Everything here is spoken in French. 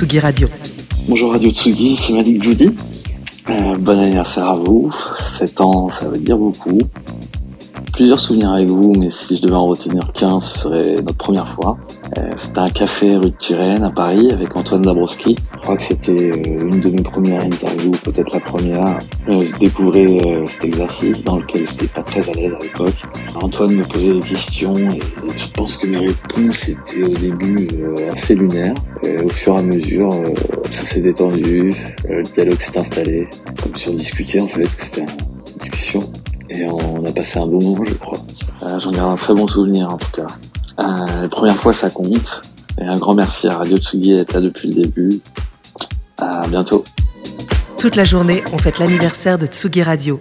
Radio. Bonjour Radio Tsugi, c'est Malik Judy. Euh, bon anniversaire à vous. 7 ans, ça veut dire beaucoup. Plusieurs souvenirs avec vous, mais si je devais en retenir qu'un, ce serait notre première fois. Euh, c'était un café rue de Turenne à Paris avec Antoine Dabrowski. Je crois que c'était euh, une de mes premières interviews, peut-être la première. Euh, je découvrais cet exercice dans lequel je n'étais pas très à l'aise à l'époque. Antoine me posait des questions et, je pense que mes réponses étaient au début assez lunaires. Au fur et à mesure, ça s'est détendu, le dialogue s'est installé, comme si on discutait en fait, que c'était une discussion. Et on a passé un bon moment, je crois. Euh, J'en garde un très bon souvenir en tout cas. Euh, la première fois, ça compte. Et un grand merci à Radio Tsugi d'être là depuis le début. À bientôt. Toute la journée, on fête l'anniversaire de Tsugi Radio.